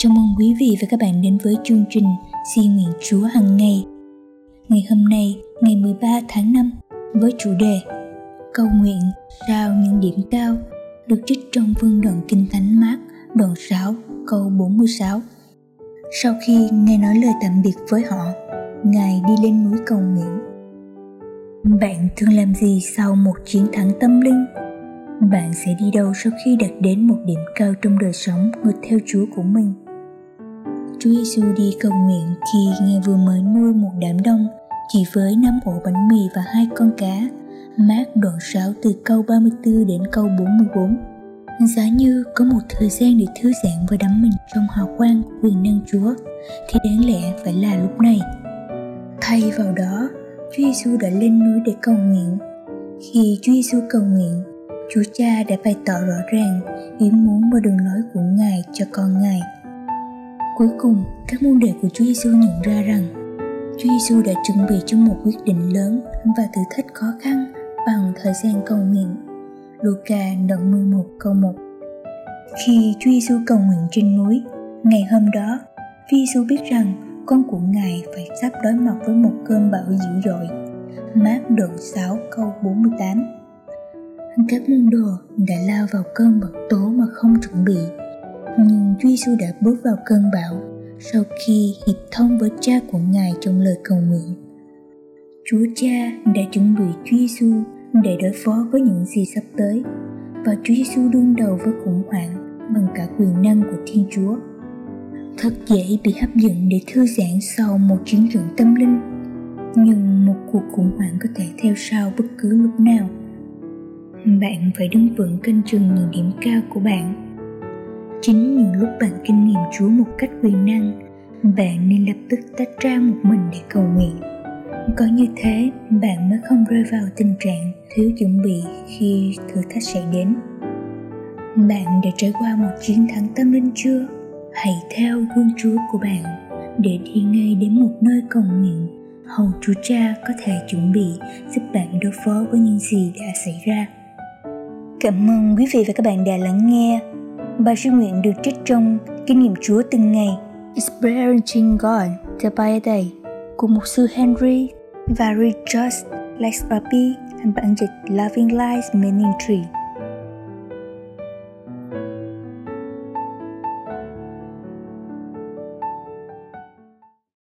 Chào mừng quý vị và các bạn đến với chương trình Xin nguyện Chúa hàng ngày. Ngày hôm nay, ngày 13 tháng 5, với chủ đề Cầu nguyện sao những điểm cao được trích trong vương đoạn Kinh Thánh Mát đoạn 6 câu 46. Sau khi nghe nói lời tạm biệt với họ, Ngài đi lên núi cầu nguyện. Bạn thường làm gì sau một chiến thắng tâm linh? Bạn sẽ đi đâu sau khi đạt đến một điểm cao trong đời sống người theo Chúa của mình? Chúa Giêsu đi cầu nguyện khi Ngài vừa mới nuôi một đám đông chỉ với năm ổ bánh mì và hai con cá. Mát đoạn 6 từ câu 34 đến câu 44. Giá như có một thời gian để thư giãn và đắm mình trong hào quang của quyền năng Chúa, thì đáng lẽ phải là lúc này. Thay vào đó, Chúa Giêsu đã lên núi để cầu nguyện. Khi Chúa Giêsu cầu nguyện, Chúa Cha đã bày tỏ rõ ràng ý muốn và đường lối của Ngài cho con Ngài. Cuối cùng, các môn đệ của Chúa Giêsu nhận ra rằng Chúa Giêsu đã chuẩn bị cho một quyết định lớn và thử thách khó khăn bằng thời gian cầu nguyện. Luca đoạn 11 câu 1 Khi Chúa Giêsu cầu nguyện trên núi, ngày hôm đó, Chúa Giêsu biết rằng con của Ngài phải sắp đối mặt với một cơn bão dữ dội. Mát đoạn 6 câu 48 Các môn đồ đã lao vào cơn bão tố mà không chuẩn bị. Nhưng Chúa Giêsu đã bước vào cơn bão sau khi hiệp thông với cha của Ngài trong lời cầu nguyện. Chúa Cha đã chuẩn bị Chúa Giêsu để đối phó với những gì sắp tới và Chúa Giêsu đương đầu với khủng hoảng bằng cả quyền năng của Thiên Chúa. Thật dễ bị hấp dẫn để thư giãn sau một chiến trận tâm linh, nhưng một cuộc khủng hoảng có thể theo sau bất cứ lúc nào. Bạn phải đứng vững canh chừng những điểm cao của bạn chính những lúc bạn kinh nghiệm chúa một cách quyền năng, bạn nên lập tức tách ra một mình để cầu nguyện. Có như thế, bạn mới không rơi vào tình trạng thiếu chuẩn bị khi thử thách xảy đến. Bạn đã trải qua một chiến thắng tâm linh chưa? Hãy theo gương chúa của bạn để đi ngay đến một nơi cầu nguyện. Hầu chúa cha có thể chuẩn bị giúp bạn đối phó với những gì đã xảy ra. Cảm ơn quý vị và các bạn đã lắng nghe. Bài suy nguyện được trích trong Kinh nghiệm Chúa từng ngày Experiencing God Day by Day của mục sư Henry và Richard Lexapi, bản dịch Loving Life Meaning Tree.